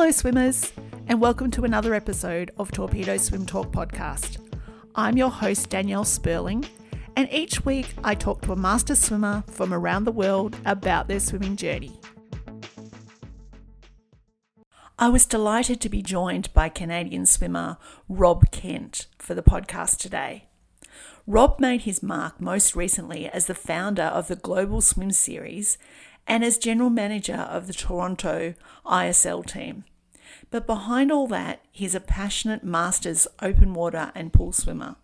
Hello, swimmers, and welcome to another episode of Torpedo Swim Talk podcast. I'm your host, Danielle Sperling, and each week I talk to a master swimmer from around the world about their swimming journey. I was delighted to be joined by Canadian swimmer Rob Kent for the podcast today. Rob made his mark most recently as the founder of the Global Swim Series and as general manager of the Toronto ISL team. But behind all that, he's a passionate masters open water and pool swimmer.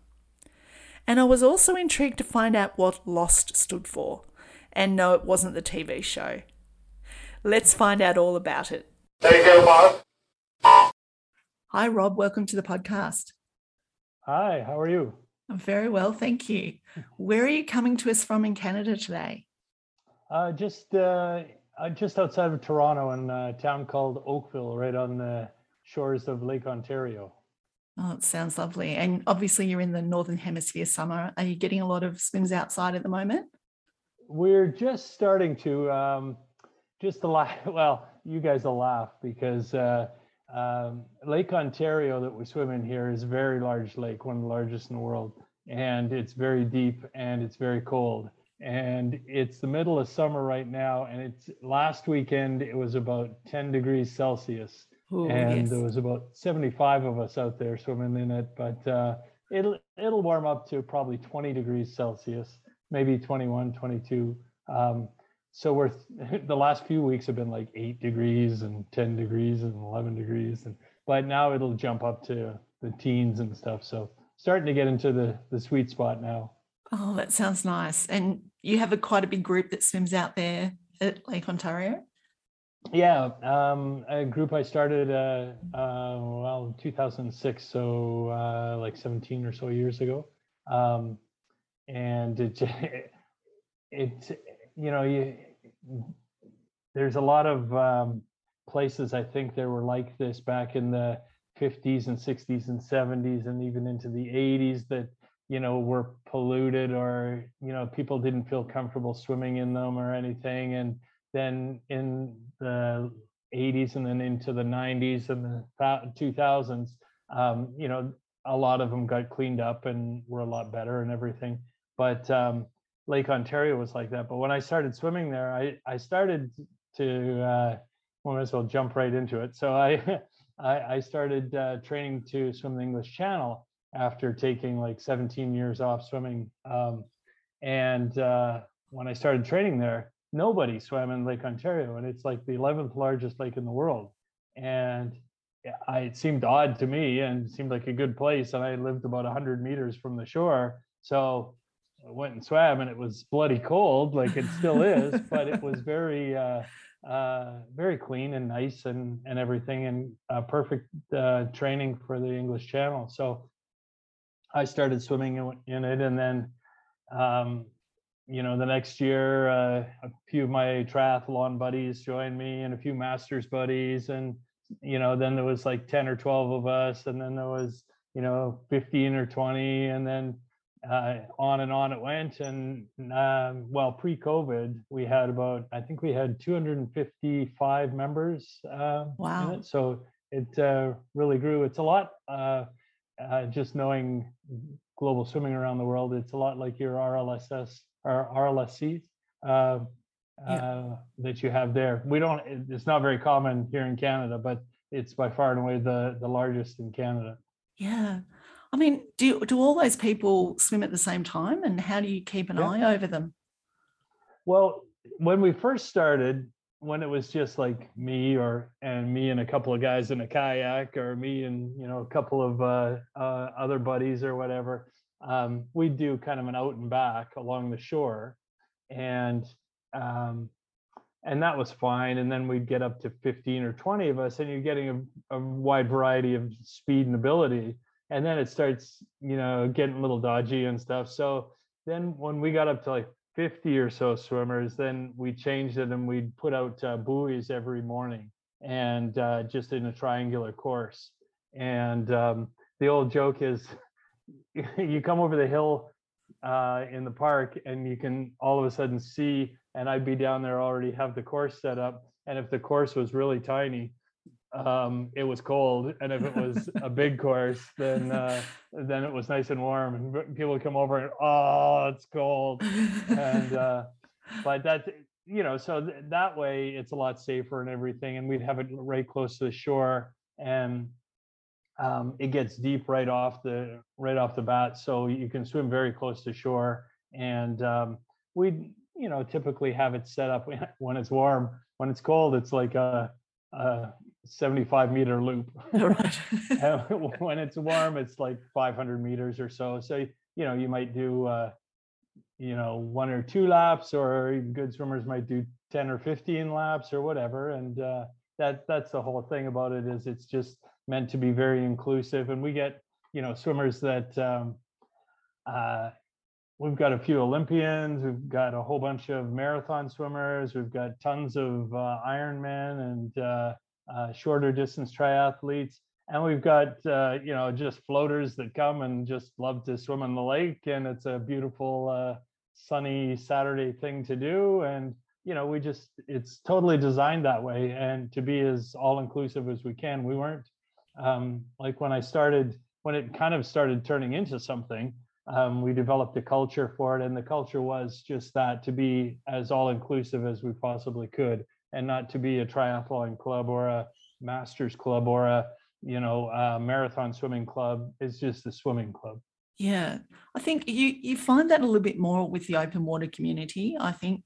And I was also intrigued to find out what Lost stood for. And no, it wasn't the TV show. Let's find out all about it. Take care, boss. Hi, Rob. Welcome to the podcast. Hi, how are you? I'm very well, thank you. Where are you coming to us from in Canada today? Uh, just uh, uh, just outside of Toronto in a town called Oakville, right on the shores of Lake Ontario. Oh, it sounds lovely. And obviously, you're in the Northern Hemisphere summer. Are you getting a lot of swims outside at the moment? We're just starting to, um, just to laugh. Well, you guys will laugh because uh, um, Lake Ontario that we swim in here is a very large lake, one of the largest in the world. And it's very deep and it's very cold and it's the middle of summer right now and it's last weekend it was about 10 degrees celsius. Ooh, and yes. there was about 75 of us out there swimming in it but uh, it'll it'll warm up to probably 20 degrees celsius maybe 21 22 um, so we're the last few weeks have been like 8 degrees and 10 degrees and 11 degrees and but now it'll jump up to the teens and stuff. So starting to get into the the sweet spot now Oh, that sounds nice. And you have a quite a big group that swims out there at Lake Ontario. Yeah, um, a group I started, uh, uh, well, 2006, so uh, like 17 or so years ago, um, and it, it, you know, you, there's a lot of um, places I think there were like this back in the 50s and 60s and 70s and even into the 80s that you know were polluted or you know people didn't feel comfortable swimming in them or anything and then in the 80s and then into the 90s and the 2000s um, you know a lot of them got cleaned up and were a lot better and everything. But um, lake ontario was like that. But when i started swimming there i i started to uh, well, might as well jump right into it. So i i, I started uh, training to swim the english channel after taking like 17 years off swimming. Um, and uh, when I started training there, nobody swam in Lake Ontario, and it's like the 11th largest lake in the world. And I, it seemed odd to me and seemed like a good place. And I lived about 100 meters from the shore. So I went and swam, and it was bloody cold, like it still is, but it was very, uh, uh, very clean and nice and, and everything, and uh, perfect uh, training for the English Channel. So I started swimming in, it, and then, um, you know, the next year, uh, a few of my triathlon buddies joined me, and a few masters buddies, and you know, then there was like ten or twelve of us, and then there was, you know, fifteen or twenty, and then uh, on and on it went. And um, well, pre-COVID, we had about, I think we had 255 members. Uh, Wow. In it. So it uh, really grew. It's a lot. Uh, uh, just knowing global swimming around the world, it's a lot like your RLSS or RLSC uh, Yeah. uh, that you have there. We don't. It's not very common here in Canada, but it's by far and away the the largest in Canada. Yeah. I mean, do do all those people swim at the same time and how do you keep an Yeah. eye over them? Well, when we first started, when it was just like me or and me and a couple of guys in a kayak, or me and you know a couple of uh, uh, other buddies or whatever, um, we'd do kind of an out and back along the shore, and um, and that was fine. And then we'd get up to fifteen or twenty of us, and you're getting a, a wide variety of speed and ability. And then it starts, you know, getting a little dodgy and stuff. So then when we got up to like 50 or so swimmers, then we changed it and we'd put out uh, buoys every morning and uh, just in a triangular course. And um, the old joke is you come over the hill uh, in the park and you can all of a sudden see, and I'd be down there already have the course set up. And if the course was really tiny, um, it was cold, and if it was a big course, then uh, then it was nice and warm, and people would come over and oh, it's cold, and uh, but that you know, so th- that way it's a lot safer and everything, and we'd have it right close to the shore, and um, it gets deep right off the right off the bat, so you can swim very close to shore, and um, we you know typically have it set up when it's warm. When it's cold, it's like a, a 75 meter loop. When it's warm, it's like 500 meters or so. So you know you might do uh, you know one or two laps, or good swimmers might do 10 or 15 laps or whatever, and uh, that that's the whole thing about it is it's just meant to be very inclusive and we get you know swimmers that um, uh, we've got a few olympians we've got a whole bunch of marathon swimmers we've got tons of uh, ironmen and uh, shorter distance triathletes. And we've got uh, you know just floaters that come and just love to swim in the lake. And it's a beautiful uh, sunny saturday thing to do. And you know we just it's totally designed that way. And to be as all inclusive as we can we weren't um, like when i started when it kind of started turning into something um, we developed a culture for it. And the culture was just that to be as all inclusive as we possibly could and not to be a triathlon club or a masters club or a you know a marathon swimming club it's just a swimming club yeah i think you you find that a little bit more with the open water community i think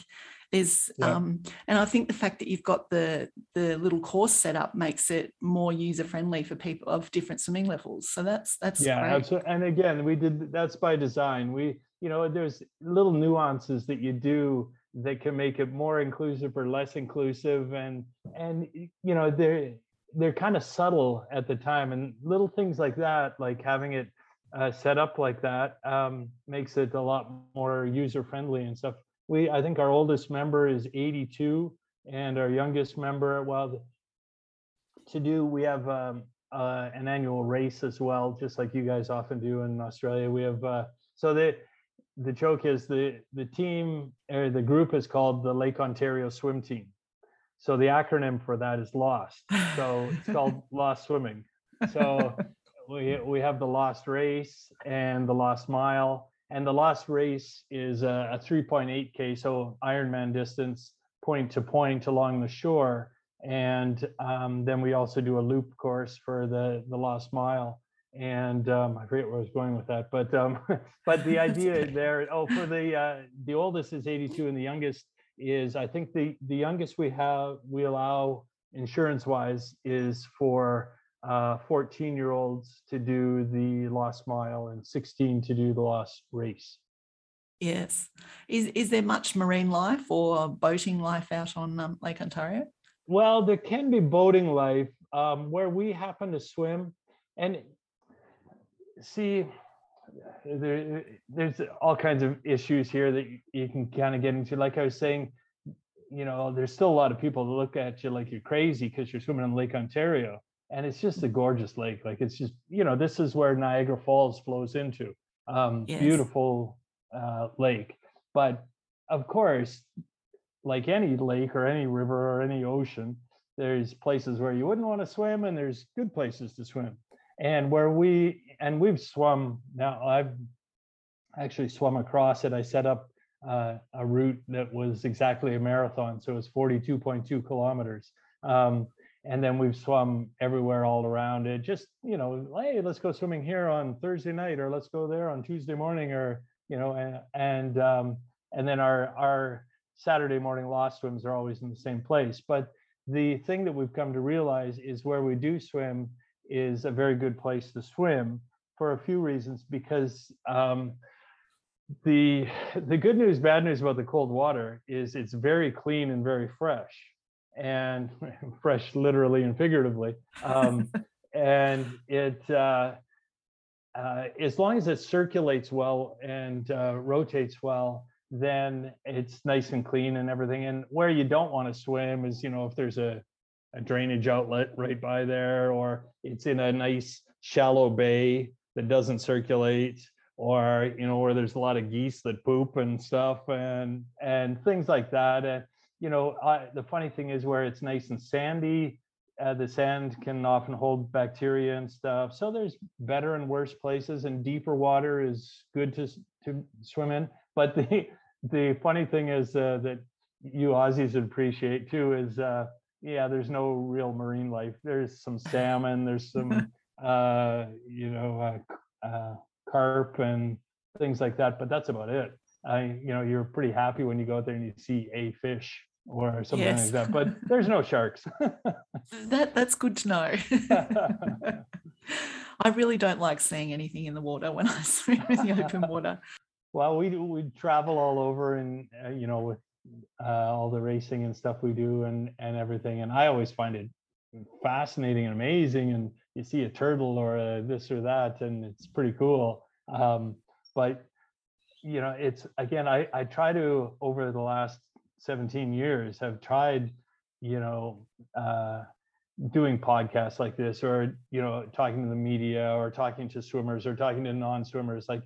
there's yeah. um, and I think the fact that you've got the the little course set up makes it more user friendly for people of different swimming levels. So that's that's yeah, great. absolutely. And again, we did that's by design. We you know there's little nuances that you do that can make it more inclusive or less inclusive, and and you know they're they're kind of subtle at the time, and little things like that, like having it uh, set up like that, um, makes it a lot more user friendly and stuff we I think our oldest member is 82, and our youngest member, well, to do we have um, uh, an annual race as well, just like you guys often do in Australia. We have uh, so the the joke is the the team or the group is called the Lake Ontario Swim Team. So the acronym for that is LOST. So it's called Lost Swimming. So we we have the Lost Race and the Lost Mile and the Lost race is a, a 3.8k, so Ironman distance, point to point along the shore. And um, then we also do a loop course for the the Lost Mile. And um, I forget where I was going with that, but um, but the idea there. Oh, for the uh, the oldest is 82, and the youngest is I think the the youngest we have we allow insurance wise is for uh, 14 year olds to do the Lost Mile and 16 to do the Lost Race. Yes. Is, is there much marine life or boating life out on um, Lake Ontario? Well, there can be boating life um, where we happen to swim. And see, there, there's all kinds of issues here that you can kind of get into. Like I was saying, you know, there's still a lot of people that look at you like you're crazy because you're swimming in Lake Ontario and it's just a gorgeous lake. Like it's just you know this is where Niagara Falls flows into. Um, yes. Beautiful uh, lake, but of course, like any lake or any river or any ocean, there's places where you wouldn't want to swim, and there's good places to swim. And where we and we've swum now, I've actually swum across it. I set up uh, a route that was exactly a marathon, so it was 42.2 kilometers. Um, and then we've swum everywhere all around it just you know hey let's go swimming here on thursday night or let's go there on tuesday morning or you know and and um, and then our our saturday morning lost swims are always in the same place but the thing that we've come to realize is where we do swim is a very good place to swim for a few reasons because um, the the good news bad news about the cold water is it's very clean and very fresh and fresh literally and figuratively um, and it uh, uh, as long as it circulates well and uh, rotates well then it's nice and clean and everything. And where you don't want to swim is you know if there's a, a drainage outlet right by there or it's in a nice shallow bay that doesn't circulate or you know where there's a lot of geese that poop and stuff and and things like that and you know, I, the funny thing is where it's nice and sandy, uh, the sand can often hold bacteria and stuff. So there's better and worse places, and deeper water is good to to swim in. But the the funny thing is uh, that you Aussies appreciate too is uh, yeah, there's no real marine life. There's some salmon, there's some uh, you know uh, uh, carp and things like that, but that's about it. I you know you're pretty happy when you go out there and you see a fish or something yes. like that. But there's no sharks. that that's good to know. I really don't like seeing anything in the water when I swim in the open water. Well, we we travel all over, and uh, you know, with uh, all the racing and stuff we do, and and everything, and I always find it fascinating and amazing. And you see a turtle or a this or that, and it's pretty cool. Um, but you know, it's again, I I try to over the last 17 years have tried, you know, uh, doing podcasts like this or, you know, talking to the media or talking to swimmers or talking to non-swimmers like,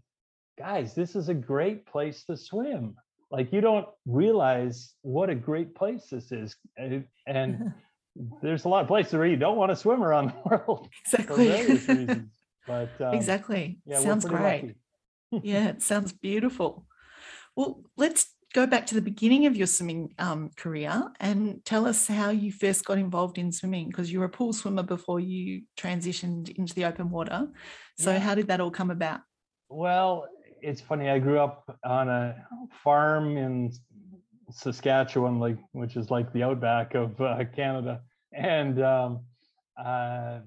guys, this is a great place to swim. Like you don't realize what a great place this is. And, and there's a lot of places where you don't want to swim around the world exactly. reasons. But um, exactly, yeah, sounds great. yeah, it sounds beautiful. Well, let's go back to the beginning of your swimming um, career and tell us how you first got involved in swimming because you were a pool swimmer before you transitioned into the open water. So, yeah. how did that all come about? Well, it's funny. I grew up on a farm in Saskatchewan, like which is like the outback of uh, Canada, and um, uh,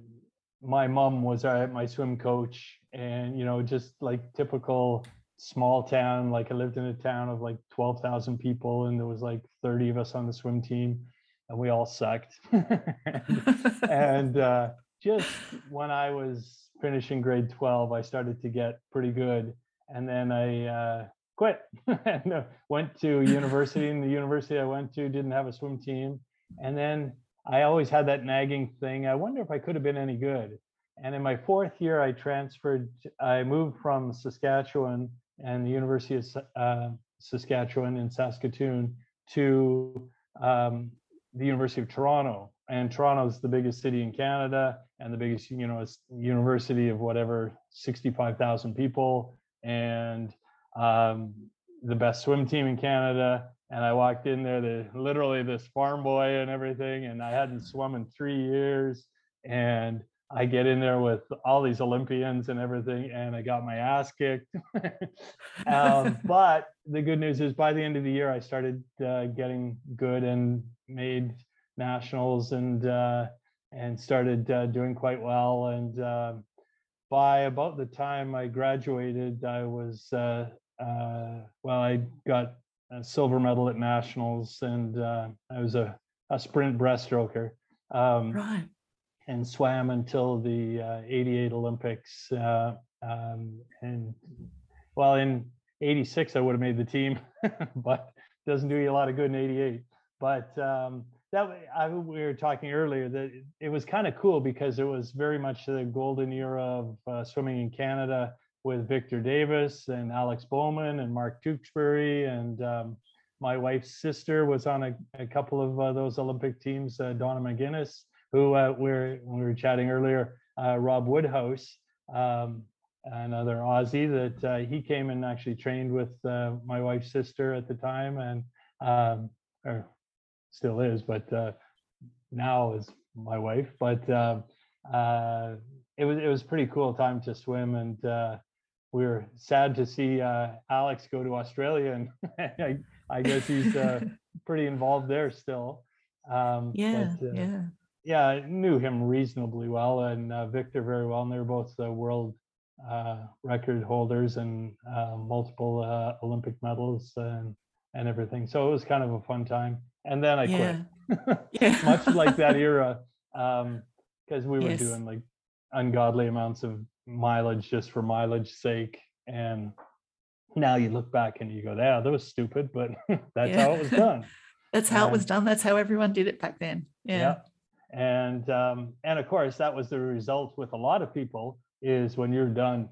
my mom was uh, my swim coach, and you know, just like typical small town. Like I lived in a town of like 12,000 people and there was like 30 of us on the swim team and we all sucked. and, uh, just when I was finishing grade 12, I started to get pretty good. And then I uh, quit and went to university. and the university I went to didn't have a swim team. And then I always had that nagging thing. I wonder if I could have been any good. And in my fourth year, I transferred, I moved from Saskatchewan and the University of uh, Saskatchewan in Saskatoon to um, the University of Toronto. And Toronto is the biggest city in Canada and the biggest, you know, university of whatever 65,000 people and um, the best swim team in Canada. And I walked in there, the literally this farm boy and everything, and I hadn't swum in three years. And I get in there with all these Olympians and everything, and I got my ass kicked. um, but the good news is, by the end of the year, I started uh, getting good and made nationals and uh, and started uh, doing quite well. And um, by about the time I graduated, I was uh, uh, well, I got a silver medal at nationals, and uh, I was a, a sprint breaststroker. Um, right and swam until the uh, 88 Olympics. Uh, um, and well, in 86, I would have made the team, but doesn't do you a lot of good in 88. But um, that I, we were talking earlier that it was kind of cool because it was very much the golden era of uh, swimming in Canada with Victor Davis and Alex Baumann and Mark Tewksbury and um, my wife's sister was on a, a couple of uh, those Olympic teams, uh, Donna McGuinness who uh, we're, we were chatting earlier, uh, Rob Woodhouse, um, another Aussie that uh, he came and actually trained with uh, my wife's sister at the time and um, or still is, but uh, now is my wife. But um, uh, it was it was pretty cool time to swim and we were sad to see Alex go to Australia and I, I guess he's pretty involved there still. Um, yeah, but, yeah yeah, I knew him reasonably well and uh, Victor very well, and they're both the world uh, record holders and uh, multiple uh, Olympic medals and and everything. So it was kind of a fun time. And then I yeah. quit, yeah. much like that era, because um, we were yes. doing like ungodly amounts of mileage just for mileage sake. And now you look back and you go, "Yeah, that was stupid," but that's yeah. how it was done. that's how and, it was done. That's how everyone did it back then. Yeah and um, and of course that was the result with a lot of people is when you're done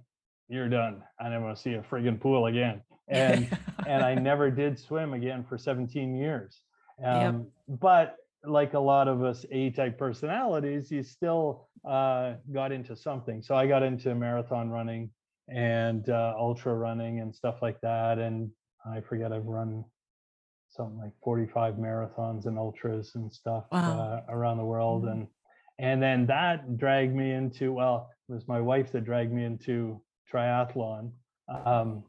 you're done i never want to see a friggin pool again and and i never did swim again for 17 years um, yep. but like a lot of us A-type personalities, you still uh, got into something. So I got into marathon running and uh, ultra running and stuff like that. And I forget I've run something like 45 marathons and ultras and stuff Wow. uh, around the world. Mhm. And and then that dragged me into well, it was my wife that dragged me into triathlon. Um,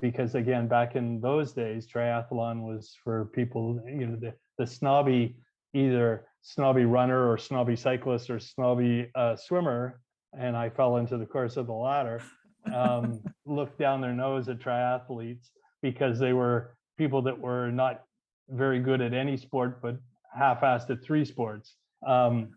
because again, back in those days, triathlon was for people, you know, the, the snobby, either snobby runner or snobby cyclist or snobby uh, swimmer. And I fell into the course of the latter. Um, looked down their nose at triathletes because they were people that were not very good at any sport, but half-assed at three sports. Um,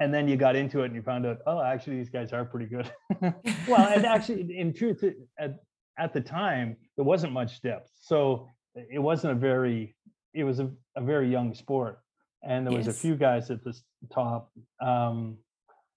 and then you got into it and you found out, oh, actually, these guys are pretty good. well, and actually, in truth, at at the time, there wasn't much depth, so it wasn't a very, it was a, a very young sport, and there was a few guys at the top um,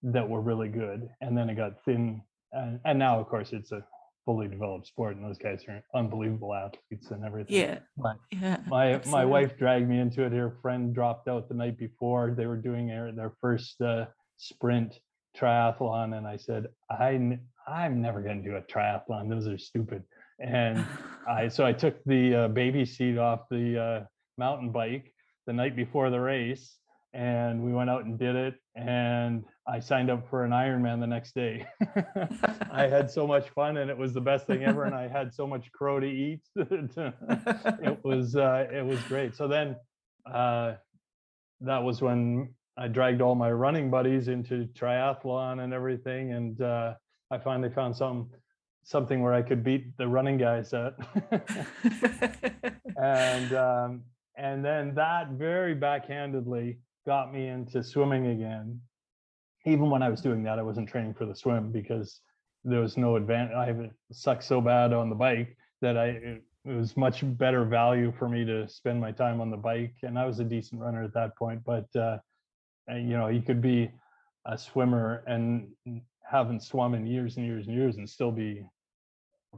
that were really good, and then it got thin, and, and now, of course, it's a fully developed sport, and those guys are unbelievable athletes and everything. Yeah. But Yeah. my my wife dragged me into it. Her friend dropped out the night before. They were doing their, their first uh, sprint triathlon, and I said, I I'm never going to do a triathlon. Those are stupid. And I so I took the uh, baby seat off the uh, mountain bike the night before the race, and we went out and did it. And I signed up for an Ironman the next day. I had so much fun, and it was the best thing ever. And I had so much crow to eat. it was uh, it was great. So then uh, that was when I dragged all my running buddies into triathlon and everything, and uh, I finally found some something where I could beat the running guys at. and um, and then that very backhandedly got me into swimming again. Even when I was doing that, I wasn't training for the swim because there was no advantage. I sucked so bad on the bike that I it, it was much better value for me to spend my time on the bike. And I was a decent runner at that point, but uh, you know, you could be a swimmer and haven't swum in years and years and years and still be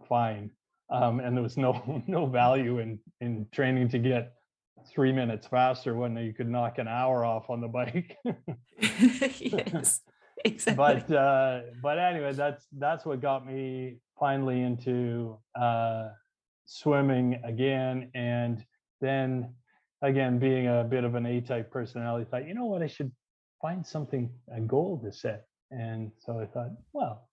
fine. Um, and there was no no value in in training to get three minutes faster when you could knock an hour off on the bike. yes. Exactly. but uh, but anyway, that's that's what got me finally into uh, swimming again, and then again being a bit of an A-type personality, thought you know what I should find something a goal to set, and so I thought, well,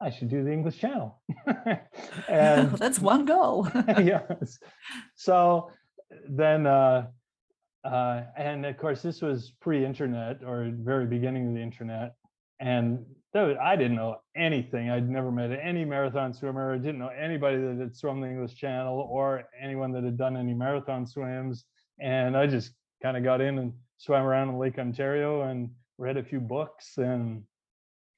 I should do the English Channel, and that's one goal. yes. So then, uh, uh, and of course, this was pre-internet or very beginning of the internet, and though I didn't know anything. I'd never met any marathon swimmer. I didn't know anybody that had swum the English Channel or anyone that had done any marathon swims. And I just kind of got in and swam around in Lake Ontario and read a few books and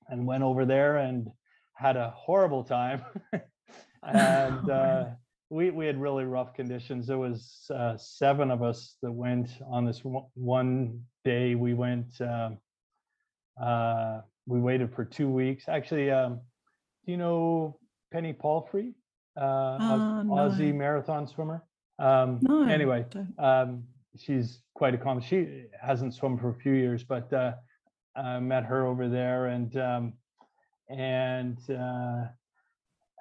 and went over there and had a horrible time. and uh, we we had really rough conditions. There was uh, seven of us that went on this one- day. We went. Um, uh, we waited for two weeks. Actually, um, do you know Penny Palfrey, uh, Uh, no. Aussie marathon swimmer? Um, No, Anyway, um, she's quite accomplished. She hasn't swum for a few years, but uh, I met her over there, and um, and uh,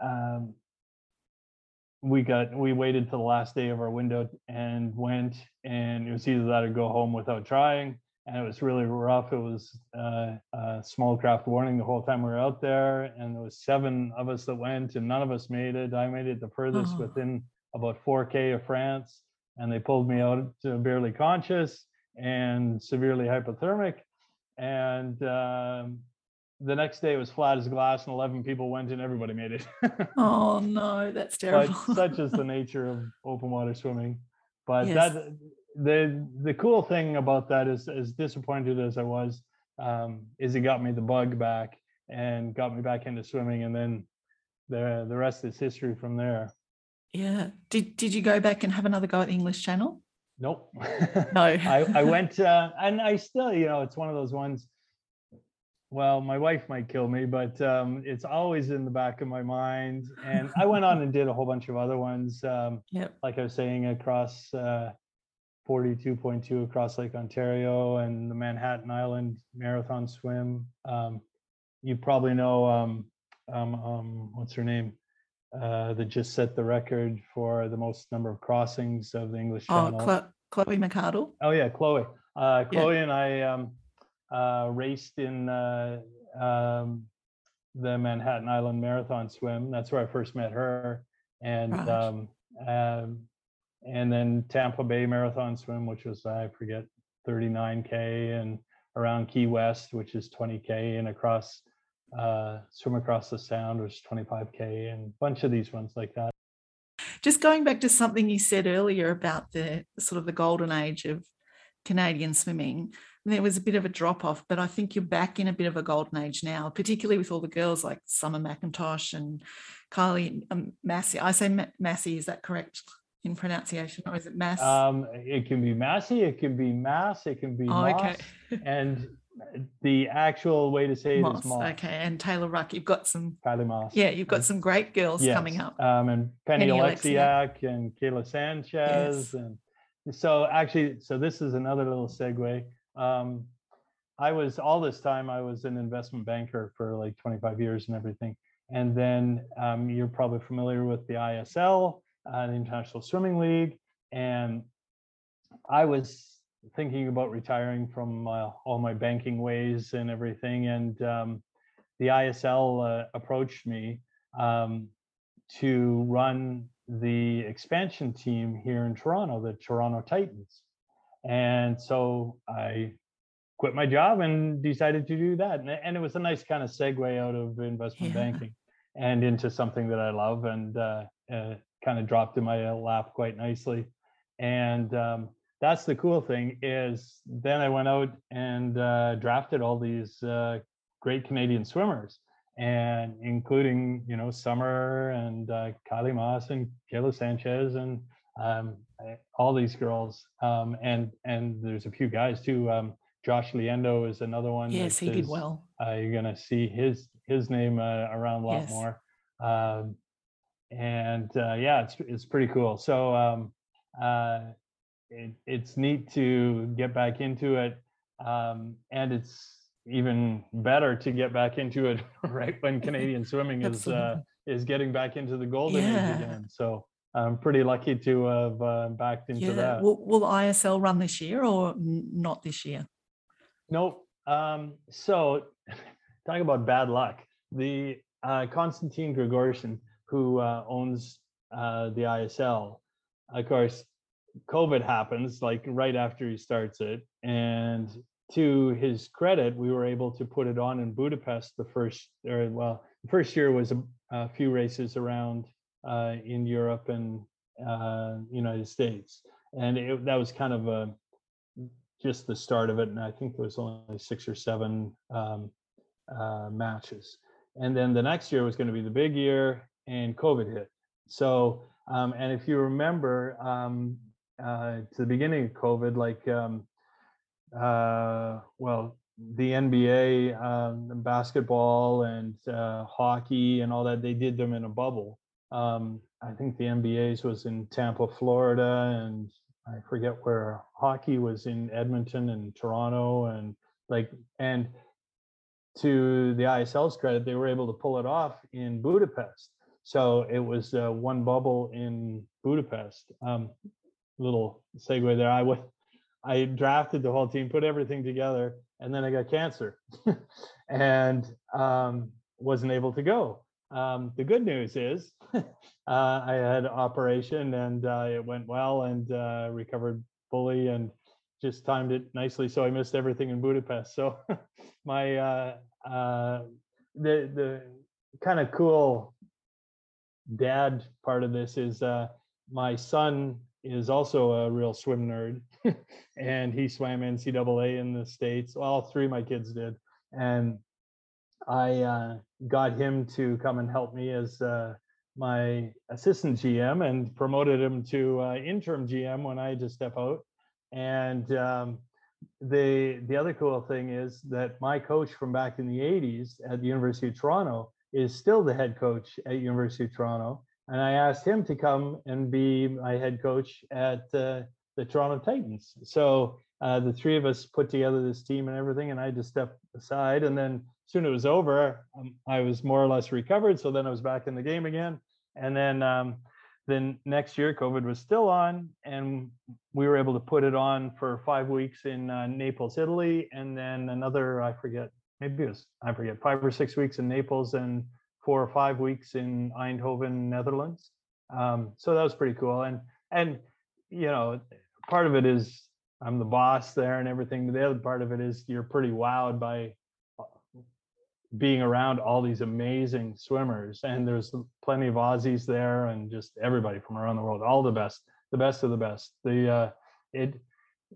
um, we got we waited till the last day of our window and went, and it was either that or go home without trying. And it was really rough. It was uh, uh, small craft warning the whole time we were out there, and there was seven of us that went, and none of us made it. I made it the furthest Oh. within about 4K of France, and they pulled me out to barely conscious and severely hypothermic. And um, the next day it was flat as glass, and 11 people went, and everybody made it. Oh no, that's but terrible. such is the nature of open water swimming. But Yes. that the the cool thing about that is, as disappointed as I was, um, is it got me the bug back and got me back into swimming, and then the the rest is history from there. yeah. Did Did you go back and have another go at the English Channel? Nope. No. I, I went uh, and I still, you know, it's one of those ones. Well, my wife might kill me, but um, it's always in the back of my mind. And I went on and did a whole bunch of other ones. Um, Yep. like I was saying, across uh, 42.2 across Lake Ontario and the Manhattan Island Marathon Swim. Um, you probably know um, um, um, what's her name uh, that just set the record for the most number of crossings of the English Oh, Channel. Chlo- Chloe McCardel. Oh yeah, Chloe. Uh, Yeah. Chloe and I um, uh, raced in uh, um, the Manhattan Island Marathon Swim. That's where I first met her, and Right. um, um, and then Tampa Bay Marathon Swim, which was I forget 39k, and around Key West, which is 20k, and across uh, swim across the Sound, which is 25k, and a bunch of these ones like that. Just going back to something you said earlier about the sort of the golden age of Canadian swimming, there was a bit of a drop off, but I think you're back in a bit of a golden age now, particularly with all the girls like Summer McIntosh and Kylie um, Massey. I say Ma- Massey, is that correct in pronunciation, or is it Mass? Um, it can be Massey, it can be Mass, it can be oh, Moss. okay. and the actual way to say it is Moss, Moss. okay. And Taylor Ruck, you've got some, Kylie Moss. yeah, you've got some great girls coming up. Um, and Penny, Penny Oleksiak and Kayla Sanchez. Yes. And so actually, so this is another little segue. Um, I was all this time, I was an investment banker for like 25 years and everything. And then um, you're probably familiar with the ISL, uh, the International Swimming League. And I was thinking about retiring from uh, all my banking ways and everything. And um, the ISL uh, approached me um, to run the expansion team here in Toronto, the Toronto Titans. And so I quit my job and decided to do that. And, and it was a nice kind of segue out of investment Yeah. banking and into something that I love and uh, uh, kind of dropped in my lap quite nicely. And um, that's the cool thing is then I went out and uh, drafted all these uh, great Canadian swimmers and including, you know, Summer and uh, Kylie Moss and Kayla Sanchez and um, all these girls. Um, and, and there's a few guys too. Um, Josh Liendo is another one. yes, he did well. uh, you're gonna see his his name uh, around a lot Yes. more. Um, and uh, yeah, it's it's pretty cool. So um, uh, it, it's neat to get back into it, um, and it's even better to get back into it right when Canadian swimming is uh, is getting back into the golden age again. So I'm pretty lucky to have uh, backed into Yeah. that. Will, will ISL run this year or not this year? Nope. Um, so, talking about bad luck, the uh, Konstantin Grigorishin, who uh, owns uh, the ISL, of course, COVID happens like right after he starts it, and to his credit, we were able to put it on in Budapest the first, or well, the first year was a, a few races around uh, in Europe and uh, United States, and it, that was kind of a just the start of it, and I think there was only six or seven um, uh, matches. And then the next year was going to be the big year, and COVID hit. So, um, and if you remember, um, uh, to the beginning of COVID, like, um, uh, well, the NBA, um, basketball and uh, hockey and all that, they did them in a bubble. Um, I think the NBA's was in Tampa, Florida, and I forget where hockey was in Edmonton and Toronto and like and to the ISL's credit, they were able to pull it off in Budapest. So it was uh, one bubble in Budapest. Um, little segue there. I went, I drafted the whole team, put everything together, and then I got cancer, and um, wasn't able to go. Um, the good news is uh, I had operation and uh, it went well and uh, recovered fully and just timed it nicely. So I missed everything in Budapest. So my uh, uh, the the kind of cool dad part of this is uh, my son is also a real swim nerd and he swam NCAA in the States. All three of my kids did. And I uh, got him to come and help me as uh, my assistant GM and promoted him to uh, interim GM when I had to step out. And um, the the other cool thing is that my coach from back in the 80s at the University of Toronto is still the head coach at University of Toronto. And I asked him to come and be my head coach at uh, the Toronto Titans. So uh, the three of us put together this team and everything, and I just stepped aside. And then soon it was over, um, I was more or less recovered. So then I was back in the game again. And then um, then next year, COVID was still on, and we were able to put it on for five weeks in uh, Naples, Italy, and then another I forget maybe it was I forget five or six weeks in Naples and four or five weeks in Eindhoven, Netherlands. Um, so that was pretty cool. And and you know, part of it is I'm the boss there and everything. But the other part of it is you're pretty wowed by uh, being around all these amazing swimmers. And there's plenty of Aussies there and just everybody from around the world, all the best, the best of the best. The uh, it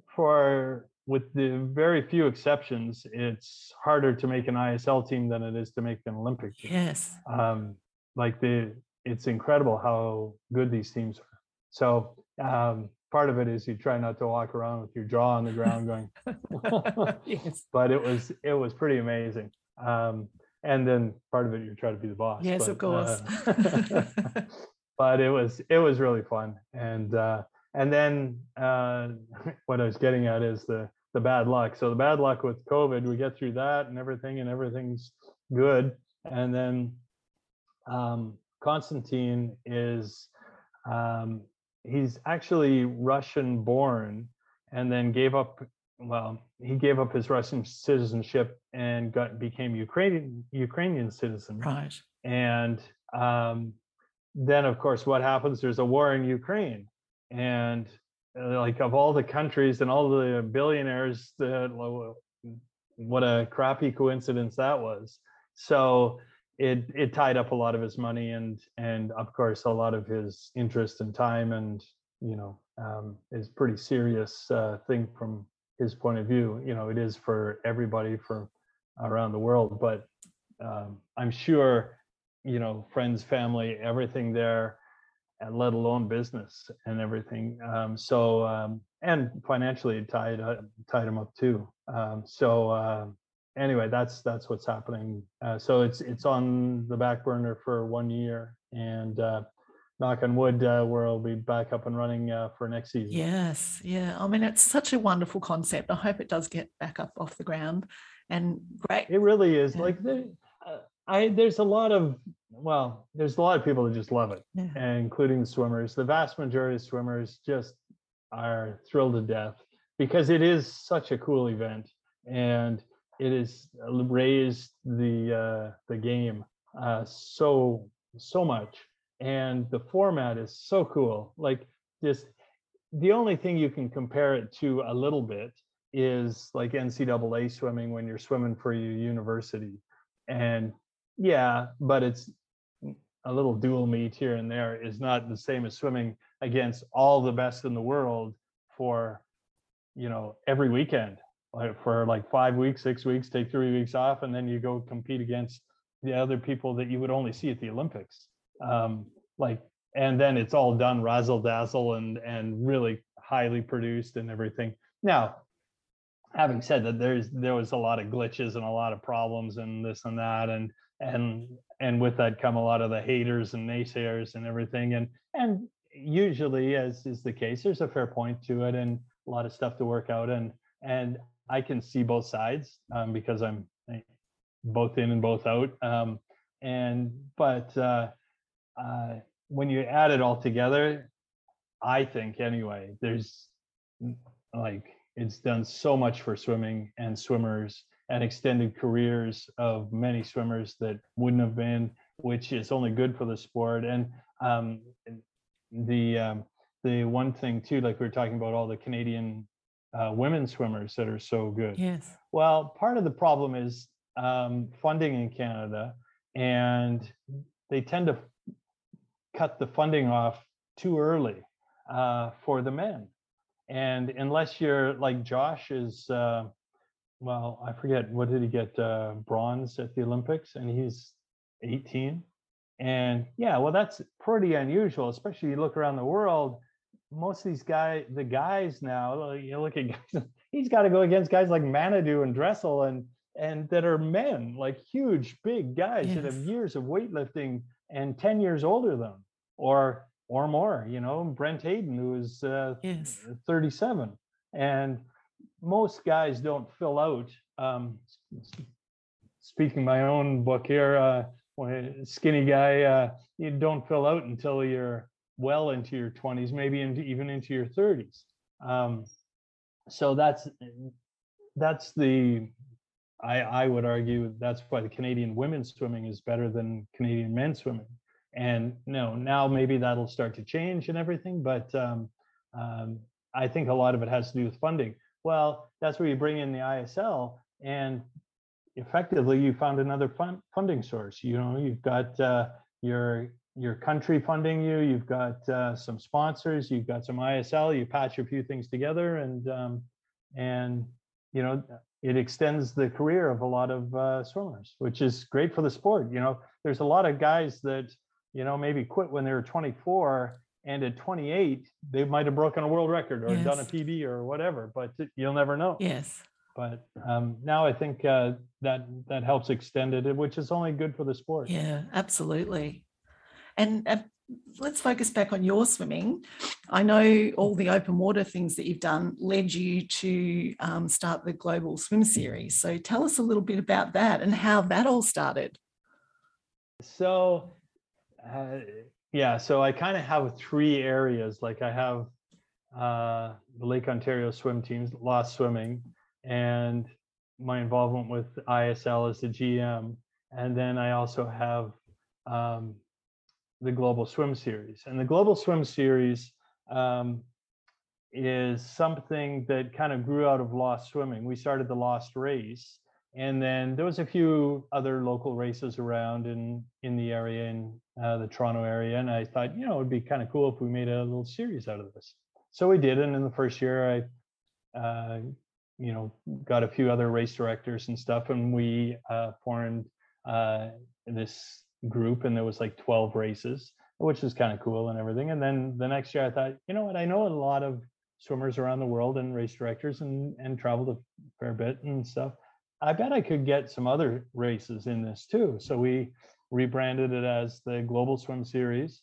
for with the very few exceptions, it's harder to make an ISL team than it is to make an Olympic team. Yes. Um, like the, it's incredible how good these teams are. So um, part of it is you try not to walk around with your jaw on the ground going. yes. But it was it was pretty amazing. Um, and then part of it you try to be the boss. Yes, but, of course. Uh, but it was it was really fun and. Uh, and then uh, what I was getting at is the the bad luck. So the bad luck with COVID, we get through that and everything, and everything's good. And then um, Konstantin is um, he's actually Russian born, and then gave up. Well, he gave up his Russian citizenship and got became Ukrainian Ukrainian citizen. Right. And um, then, of course, what happens? There's a war in Ukraine, and uh, like of all the countries and all the billionaires that what a crappy coincidence that was. So it it tied up a lot of his money and and of course a lot of his interest and time and you know um, is pretty serious uh, thing from his point of view. You know it is for everybody for around the world but um, i'm sure you know friends family everything there let alone business and everything. Um, so um, and financially tied uh, tied him up too. Um, so uh, anyway, that's that's what's happening. Uh, so it's it's on the back burner for one year, and uh, knock on wood, uh, we'll be back up and running uh, for next season. Yes, yeah. I mean, it's such a wonderful concept. I hope it does get back up off the ground. And great. It really is. Yeah. Like the, I there's a lot of well, there's a lot of people that just love it, yeah. including the swimmers. The vast majority of swimmers just are thrilled to death because it is such a cool event and it has raised the uh, the game uh, so so much, and the format is so cool. Like just the only thing you can compare it to a little bit is like NCAA swimming when you're swimming for your university, and yeah, but it's a little dual meet here and there is not the same as swimming against all the best in the world for you know every weekend. Like for like five weeks six weeks take three weeks off and then you go compete against the other people that you would only see at the olympics. Um like and then it's all done razzle dazzle and and really highly produced and everything. Now having said that there's there was a lot of glitches and a lot of problems and this and that and and and with that come a lot of the haters and naysayers and everything and and usually as is the case there's a fair point to it and a lot of stuff to work out and and i can see both sides um, because i'm eh, both in and both out um, and but uh, uh, when you add it all together i think anyway there's like it's done so much for swimming and swimmers and extended careers of many swimmers that wouldn't have been, which is only good for the sport. And um, the um, the one thing too, like we were talking about all the Canadian uh, women swimmers that are so good. Yes. Well, part of the problem is um, funding in Canada, and they tend to cut the funding off too early uh, for the men. And unless you're like Josh is, uh, well, I forget what did he get uh, bronze at the Olympics, and he's 18. And yeah, well, that's pretty unusual, especially you look around the world. Most of these guys, the guys now, you look at guys, he's got to go against guys like Manaudou and Dressel and and that are men, like huge, big guys yes. that have years of weightlifting and 10 years older than them. Or or more. You know, Brent Hayden, who is uh, yes. 37, and most guys don't fill out. Um, speaking my own book here, uh, when skinny guy, uh, you don't fill out until you're well into your 20s, maybe into, even into your 30s. Um, so that's that's the I, I would argue that's why the Canadian women's swimming is better than Canadian men's swimming. And no, now maybe that'll start to change and everything, but um, um, I think a lot of it has to do with funding. Well, that's where you bring in the ISL, and effectively you found another fund, funding source. You know, you've got uh, your your country funding you, you've got uh, some sponsors, you've got some ISL, you patch a few things together, and um, and you know it extends the career of a lot of uh, swimmers, which is great for the sport. You know, there's a lot of guys that you know maybe quit when they were 24 and at 28 they might have broken a world record or yes. done a pb or whatever but you'll never know yes but um, now i think uh, that that helps extend it which is only good for the sport yeah absolutely and uh, let's focus back on your swimming. I know all the open water things that you've done led you to um, start the Global Swim Series. So tell us a little bit about that and how that all started. So, uh, yeah, so I kind of have three areas. Like I have uh, the Lake Ontario swim teams, Lost Swimming, and my involvement with ISL as the GM. And then I also have um, the Global Swim Series. And the Global Swim Series um, is something that kind of grew out of Lost Swimming. We started the Lost Race, and then there was a few other local races around in in the area in uh, the Toronto area. And I thought, you know, it'd be kind of cool if we made a little series out of this. So we did, and in the first year, I, uh, you know, got a few other race directors and stuff, and we uh, formed uh, this group and there was like 12 races which was kind of cool and everything and then the next year i thought you know what i know a lot of swimmers around the world and race directors and and traveled a fair bit and stuff i bet i could get some other races in this too so we rebranded it as the global swim series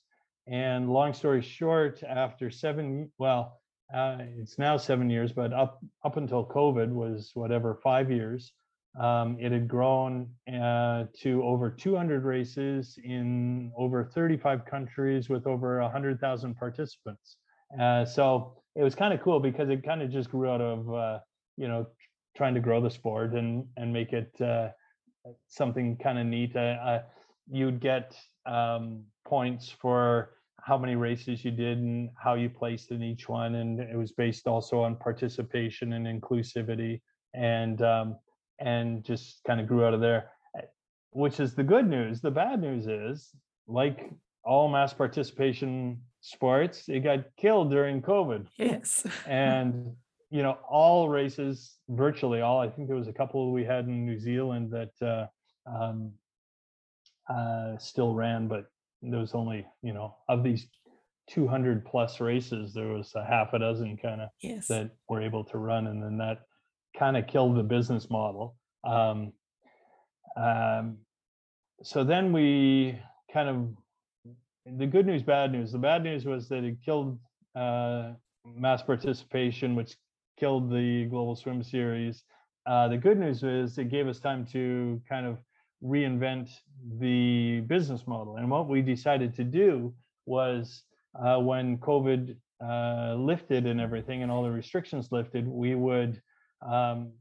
and long story short after seven well uh, it's now seven years but up up until covid was whatever five years um, it had grown uh, to over 200 races in over 35 countries with over 100,000 participants. Uh, so it was kind of cool because it kind of just grew out of, uh, you know, trying to grow the sport and and make it uh, something kind of neat. You'd get um, points for how many races you did and how you placed in each one, and it was based also on participation and inclusivity. And um, and just kind of grew out of there, eh, which is the good news. The bad news is, like all mass participation sports, it got killed during COVID. Yes. and you know, all races, virtually all. I think there was a couple we had in New Zealand that uh, um, uh, still ran, but there was only you know of these 200 plus races, there was a half a dozen kind of yes. that were able to run, and then that kind of killed the business model. Um, um, so then we kind of the good news, bad news. The bad news was that it killed uh, mass participation, which killed the Global Swim Series. Uh, the good news is it gave us time to kind of reinvent the business model. And what we decided to do was uh, when COVID uh, lifted and everything and all the restrictions lifted, we would um,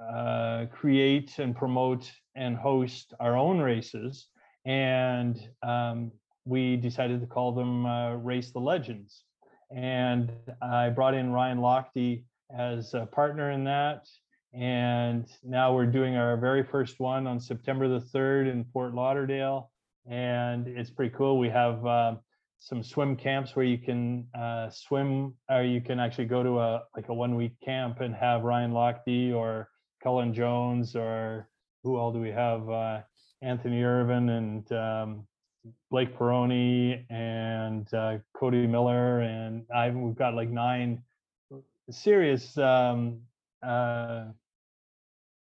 uh, create and promote and host our own races. And um, we decided to call them uh, Race the Legends. And I brought in Ryan Lochte as a partner in that. And now we're doing our very first one on September the 3rd in Fort Lauderdale. And it's pretty cool. We have uh, some swim camps where you can uh, swim or you can actually go to a like a one week camp and have Ryan Lochte or Cullen Jones or who all do we have? Uh, Anthony Ervin and um, Blake Pieroni and uh, Cody Miller and I we've got like nine serious um, uh,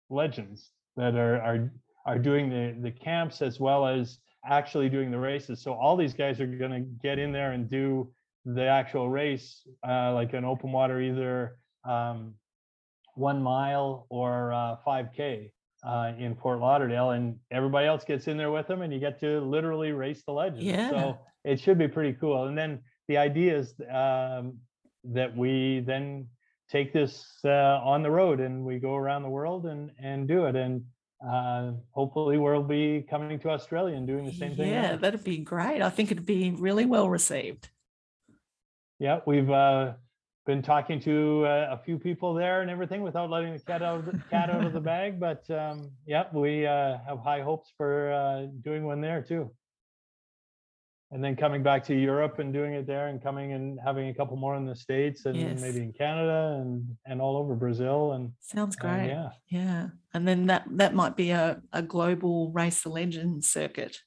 legends that are are are doing the the camps as well as actually doing the races. So all these guys are going to get in there and do the actual race, uh, like an open water, either um, one mile or uh, 5K uh, in Fort Lauderdale, and everybody else gets in there with them, and you get to literally race the legend. Yeah. So it should be pretty cool. And then the idea is um, that we then take this uh, on the road and we go around the world and and do it and uh, hopefully we'll be coming to Australia and doing the same thing. Yeah, that'd be great. I think it'd be really well received. Yeah, we've uh, been talking to uh, a few people there and everything without letting the cat out of the cat out of the bag. But um, yeah, we uh, have high hopes for uh, doing one there too. And then coming back to Europe and doing it there, and coming and having a couple more in the states, and Yes. maybe in Canada and and all over Brazil, and Sounds great. yeah, Yeah. And then that that might be a, a global race the legend circuit.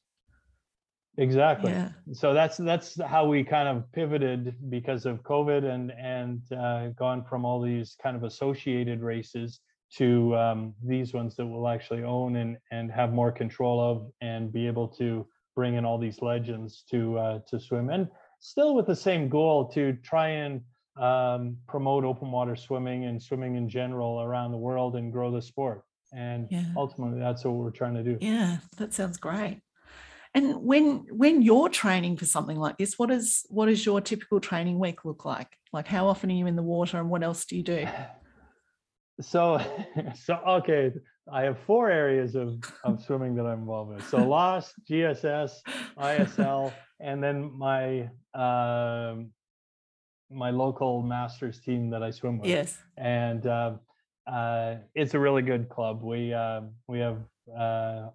exactly. Yeah. so that's that's how we kind of pivoted because of COVID and and uh, gone from all these kind of associated races to um, these ones that we'll actually own and and have more control of and be able to bring in all these legends to uh, to swim and still with the same goal to try and um, promote open water swimming and swimming in general around the world and grow the sport and Yeah. ultimately that's what we're trying to do. Yeah, that sounds great. And when when you're training for something like this, what is what does your typical training week look like? Like how often are you in the water and what else do you do? So, so okay, I have four areas of, of swimming that I'm involved in. So Lost, GSS, ISL, and then my um, my local masters team that I swim with. Yes. And uh, uh, it's a really good club. We uh, we have uh,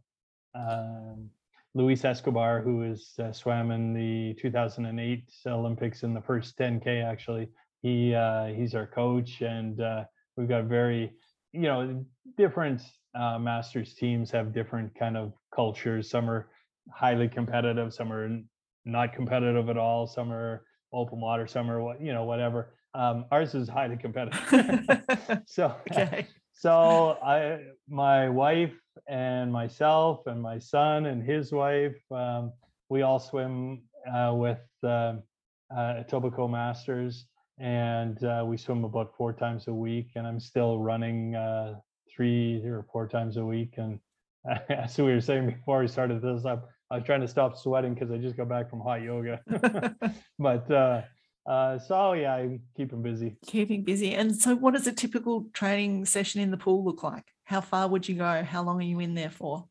um, Luis Escobar, who is uh, swam in the 2008 Olympics in the first 10K. Actually, he uh, he's our coach, and uh, we've got very you know different uh, masters teams have different kind of cultures. Some are highly competitive, some are not competitive at all. Some are open water, some are what you know whatever. Um, ours is highly competitive. so okay. so I, my wife and myself and my son and his wife, um, we all swim uh, with um uh, Etobicoke Masters, and uh, we swim about four times a week. And I'm still running uh, three or four times a week. And as we were saying before we started this up, I was trying to stop sweating because I just got back from hot yoga. but uh, uh, so yeah, I'm keeping busy. Keeping busy. And so what does a typical training session in the pool look like? How far would you go? How long are you in there for?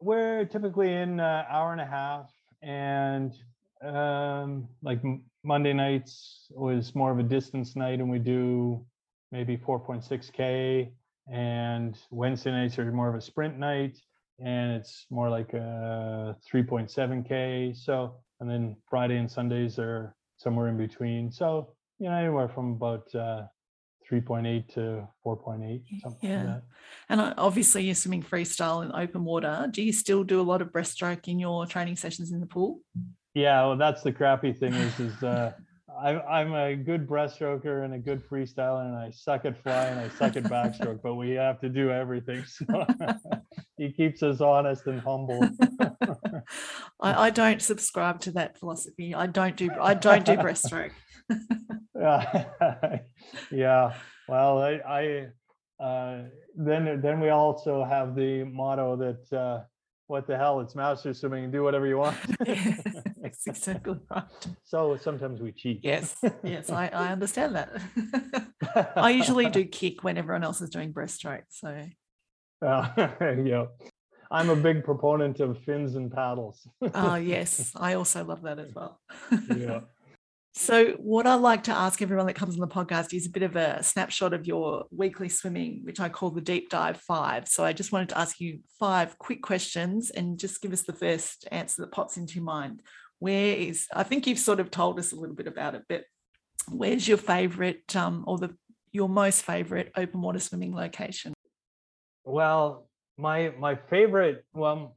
we're typically in an hour and a half and um like monday nights was more of a distance night and we do maybe 4.6k and wednesday nights are more of a sprint night and it's more like a 3.7k so and then friday and sundays are somewhere in between so you know anywhere from about uh 3.8 to 4.8 something Yeah. like that And obviously you're swimming freestyle in open water. Do you still do a lot of breaststroke in your training sessions in the pool? Yeah, well, that's the crappy thing is, is uh, I'm I'm a good breaststroker and a good freestyler, and I suck at fly and I suck at backstroke, but we have to do everything. So he keeps us honest and humble. I, I don't subscribe to that philosophy. I don't do I don't do breaststroke. yeah, yeah. Well, I, I uh, then then we also have the motto that uh, what the hell, it's master swimming, do whatever you want. That's exactly right. so sometimes we cheat. Yes, yes, I, I understand that. I usually do kick when everyone else is doing breaststroke. So Uh, yeah. I'm a big proponent of fins and paddles. oh yes, I also love that as well. yeah. So, what I like to ask everyone that comes on the podcast is a bit of a snapshot of your weekly swimming, which I call the deep dive five. So, I just wanted to ask you five quick questions and just give us the first answer that pops into your mind. Where is, I think you've sort of told us a little bit about it, but where's your favorite um, or the your most favorite open water swimming location? Well, my my favorite one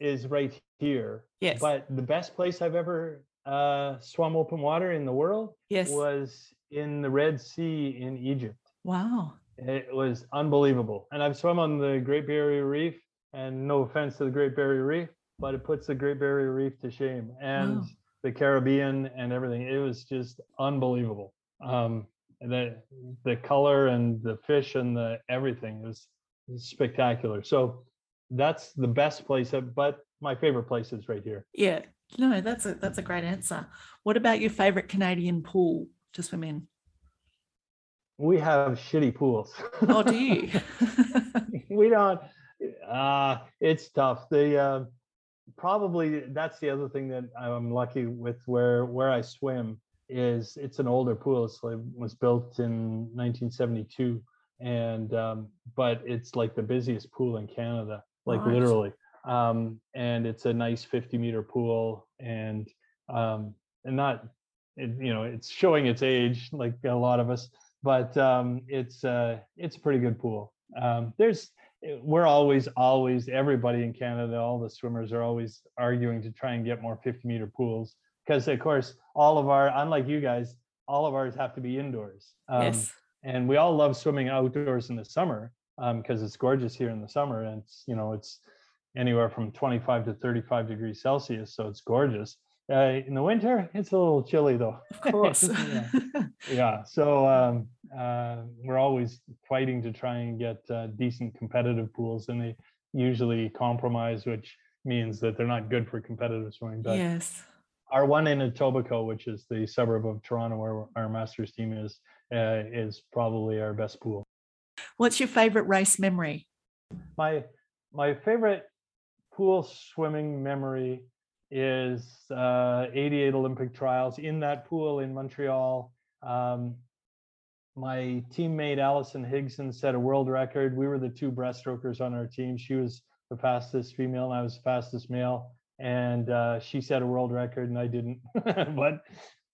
is right here. Yes. But the best place I've ever uh, swum open water in the world Yes. was in the Red Sea in Egypt. Wow. It was unbelievable. And I've swum on the Great Barrier Reef. And no offense to the Great Barrier Reef, but it puts the Great Barrier Reef to shame and Wow. the Caribbean and everything. It was just unbelievable. Um, the the color and the fish and the everything was, was spectacular. So that's the best place. that- But my favorite place is right here. Yeah. No, that's a that's a great answer. What about your favorite Canadian pool to swim in? We have shitty pools. Oh, do you? we don't uh it's tough the uh probably that's the other thing that i'm lucky with where where i swim is it's an older pool. So it was built in 1972 and um but it's like the busiest pool in canada like Right. literally. Um and it's a nice 50 meter pool and um and not it, you know it's showing its age like a lot of us but um it's uh it's a pretty good pool. Um there's we're always always everybody in canada all the swimmers are always arguing to try and get more 50 meter pools. Because of course all of our unlike you guys all of ours have to be indoors. Um, yes. and we all love swimming outdoors in the summer because it's gorgeous here in the summer and it's you know it's anywhere from 25 to 35 degrees celsius so it's gorgeous. Uh, in the winter it's a little chilly though. Of course. yeah. Yeah so um, uh, we're always fighting to try and get uh, decent competitive pools and they usually compromise which means that they're not good for competitive swimming but yes. our one in Etobicoke, which is the suburb of Toronto where our masters team is uh, is probably our best pool What's your favorite race memory? my my favorite pool swimming memory is uh, 88 Olympic trials in that pool in Montreal. Um, my teammate Allison Higson set a world record. We were the two breaststrokers on our team. She was the fastest female, and I was the fastest male. And uh, she set a world record, and I didn't. but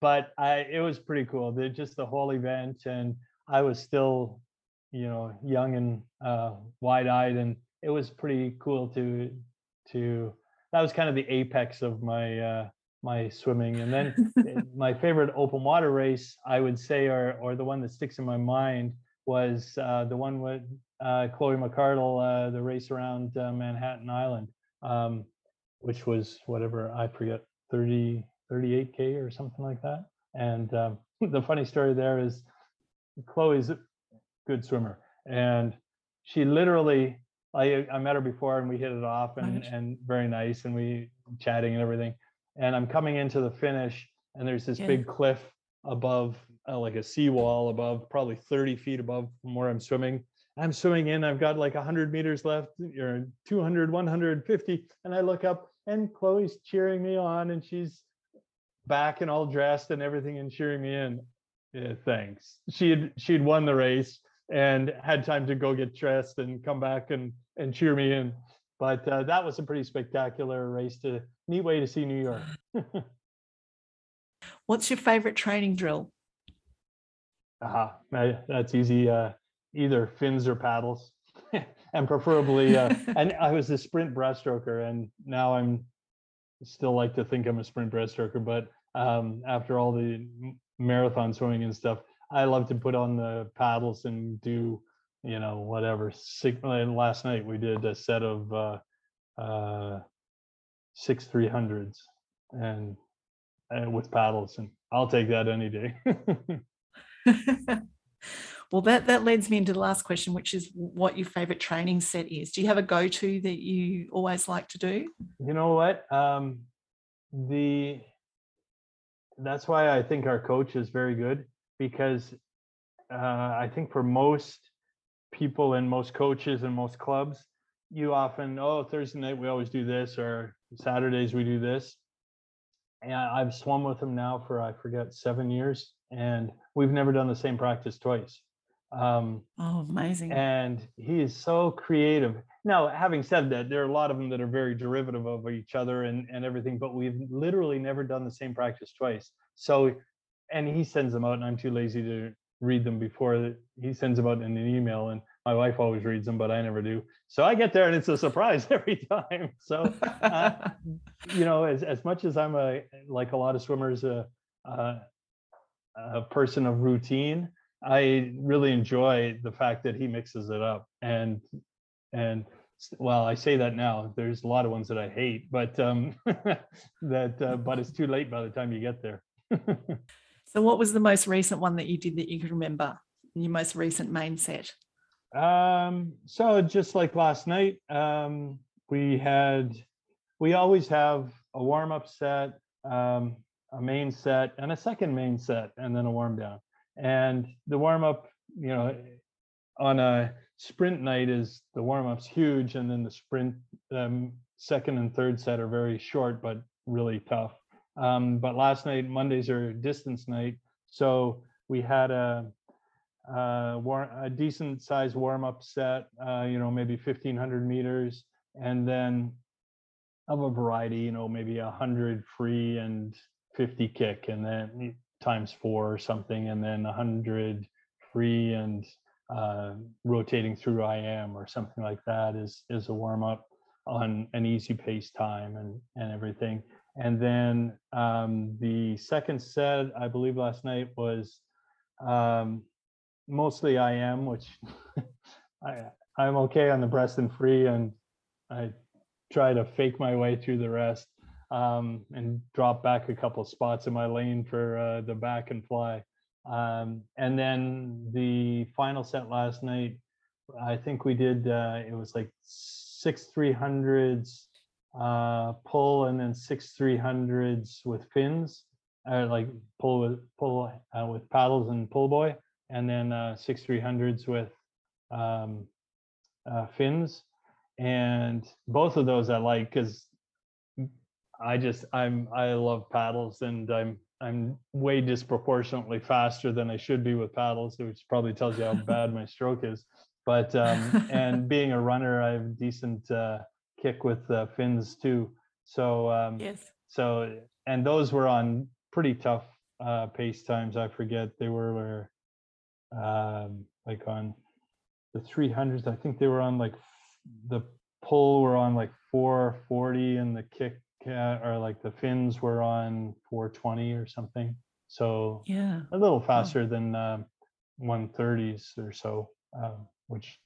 but I it was pretty cool. Just the whole event, and I was still, you know, young and uh, wide-eyed, and it was pretty cool to to. That was kind of the apex of my uh, my swimming, and then uh, my favorite open water race, I would say, or or the one that sticks in my mind was uh, the one with uh, Chloe McCardel, uh, the race around uh, Manhattan Island, um, which was whatever I forget, 30, 38k or something like that. And um, the funny story there is, Chloe's a good swimmer, and she literally. I, I met her before and we hit it off and, and very nice and we chatting and everything and I'm coming into the finish, and there's this Yeah. big cliff above, uh, like a seawall above, probably 30 feet above from where I'm swimming. I'm swimming in, I've got like 100 meters left, or 200, 150, and I look up, and Chloe's cheering me on, and she's back and all dressed and everything, and cheering me in. Yeah, thanks. She had she'd won the race and had time to go get dressed and come back and and cheer me in. But uh, that was a pretty spectacular race to neat way to see New York. What's your favorite training drill? Aha, uh, that's easy. Uh, either fins or paddles, and preferably. Uh, and I was a sprint breaststroker, and now I'm still like to think I'm a sprint breaststroker. But um, after all the marathon swimming and stuff, I love to put on the paddles and do, you know, whatever. Six, and last night we did a set of uh, uh, six three hundreds, and uh, with paddles, and I'll take that any day. well, that that leads me into the last question, which is what your favorite training set is. Do you have a go-to that you always like to do? You know what? Um, the that's why I think our coach is very good because uh, I think for most people and most coaches and most clubs, you often oh Thursday night we always do this or Saturdays we do this. And I've swum with him now for I forget seven years, and we've never done the same practice twice. Um, Oh, amazing. and he is so creative. Now, having said that, there are a lot of them that are very derivative of each other and, and everything, but we've literally never done the same practice twice. So, and he sends them out, and I'm too lazy to read them before he sends them out in an email, and my wife always reads them, but I never do. So I get there, and it's a surprise every time. So, uh, you know, as as much as I'm a like a lot of swimmers, a a, a person of routine, I really enjoy the fact that he mixes it up and and well, I say that now. There's a lot of ones that I hate, but um, that uh, but it's too late by the time you get there. so, what was the most recent one that you did that you could remember? Your most recent main set? Um, so just like last night, um, we had we always have a warm up set, um, a main set, and a second main set, and then a warm down. And the warm up, you know, on a sprint night is the warm up's huge, and then the sprint um, second and third set are very short but really tough. Um, but last night, Mondays are distance night, so we had a war, a decent size warm up set, uh, you know, maybe 1500 meters, and then of a variety, you know, maybe a hundred free and 50 kick, and then times four or something, and then a hundred free and uh, rotating through IM or something like that is is a warm up on an easy pace time and and everything. And then um, the second set, I believe last night was um, mostly IM, which I I'm okay on the breast and free, and I try to fake my way through the rest um, and drop back a couple spots in my lane for uh, the back and fly. Um, and then the final set last night, I think we did, uh, it was like six 300s uh, pull and then six 300s with fins, uh, like pull with pull uh, with paddles and pull boy, and then uh, six 300s with um, uh, fins and both of those I like because I just I'm I love paddles and I'm I'm way disproportionately faster than I should be with paddles, which probably tells you how bad my stroke is. But um, and being a runner, I have decent uh, kick with uh, fins too. So um, yes. So and those were on pretty tough uh, pace times. I forget they were um, like on the 300s. I think they were on like the pull were on like 440 and the kick uh, or like the fins were on 420 or something. So yeah, a little faster oh. than uh, 130s or so, uh, which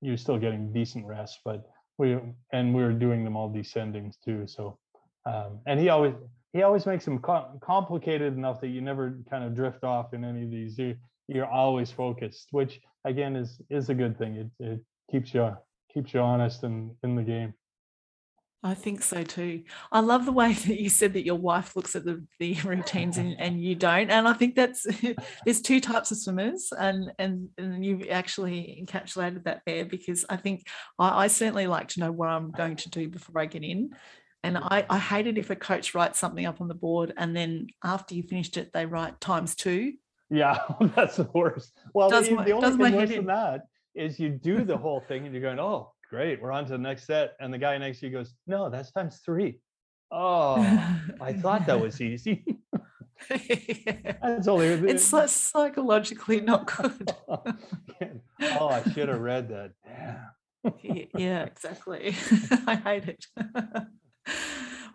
you're still getting decent rest. But we and we were doing them all descendings too. So um, and he always he always makes them co- complicated enough that you never kind of drift off in any of these. You're, you're always focused, which again is is a good thing. It it keeps you keeps you honest and in the game. I think so too. I love the way that you said that your wife looks at the, the routines and, and you don't. And I think that's there's two types of swimmers and and, and you've actually encapsulated that there because I think I, I certainly like to know what I'm going to do before I get in. And I, I hate it if a coach writes something up on the board and then after you finished it, they write times two. Yeah, that's the worst. Well, does the, my, the only thing worse than that is you do the whole thing and you're going, oh, great, we're on to the next set. And the guy next to you goes, no, that's times three. Oh, I thought that was easy. That's only uh, it's uh, psychologically not good. oh, I should have read that. Yeah, yeah exactly. I hate it.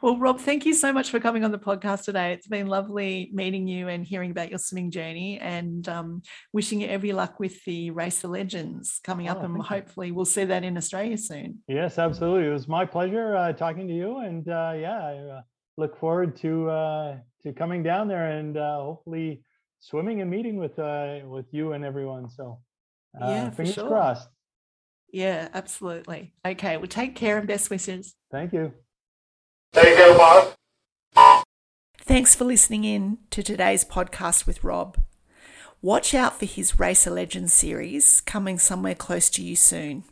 Well, Rob, thank you so much for coming on the podcast today. It's been lovely meeting you and hearing about your swimming journey and um, wishing you every luck with the Race of Legends coming oh, up. And hopefully, you. we'll see that in Australia soon. Yes, absolutely. It was my pleasure uh, talking to you. And uh, yeah, I uh, look forward to uh, to coming down there and uh, hopefully swimming and meeting with uh, with you and everyone. So, yeah, fingers sure. crossed. Yeah, absolutely. Okay, well, take care and best wishes. Thank you. Take care, boss. Thanks for listening in to today's podcast with Rob. Watch out for his Racer Legends series coming somewhere close to you soon.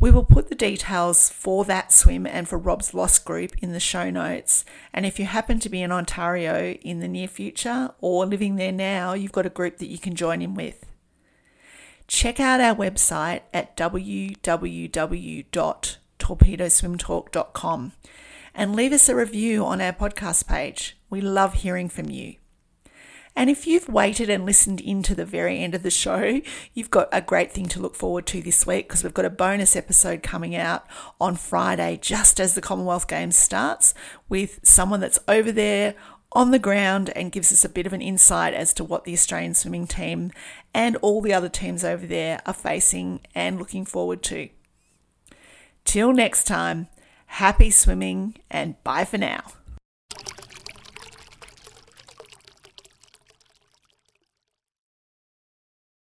We will put the details for that swim and for Rob's Lost group in the show notes. And if you happen to be in Ontario in the near future or living there now, you've got a group that you can join in with. Check out our website at www.torpedoswimtalk.com and leave us a review on our podcast page. We love hearing from you. And if you've waited and listened in to the very end of the show, you've got a great thing to look forward to this week because we've got a bonus episode coming out on Friday just as the Commonwealth Games starts with someone that's over there on the ground and gives us a bit of an insight as to what the Australian swimming team and all the other teams over there are facing and looking forward to. Till next time, happy swimming and bye for now.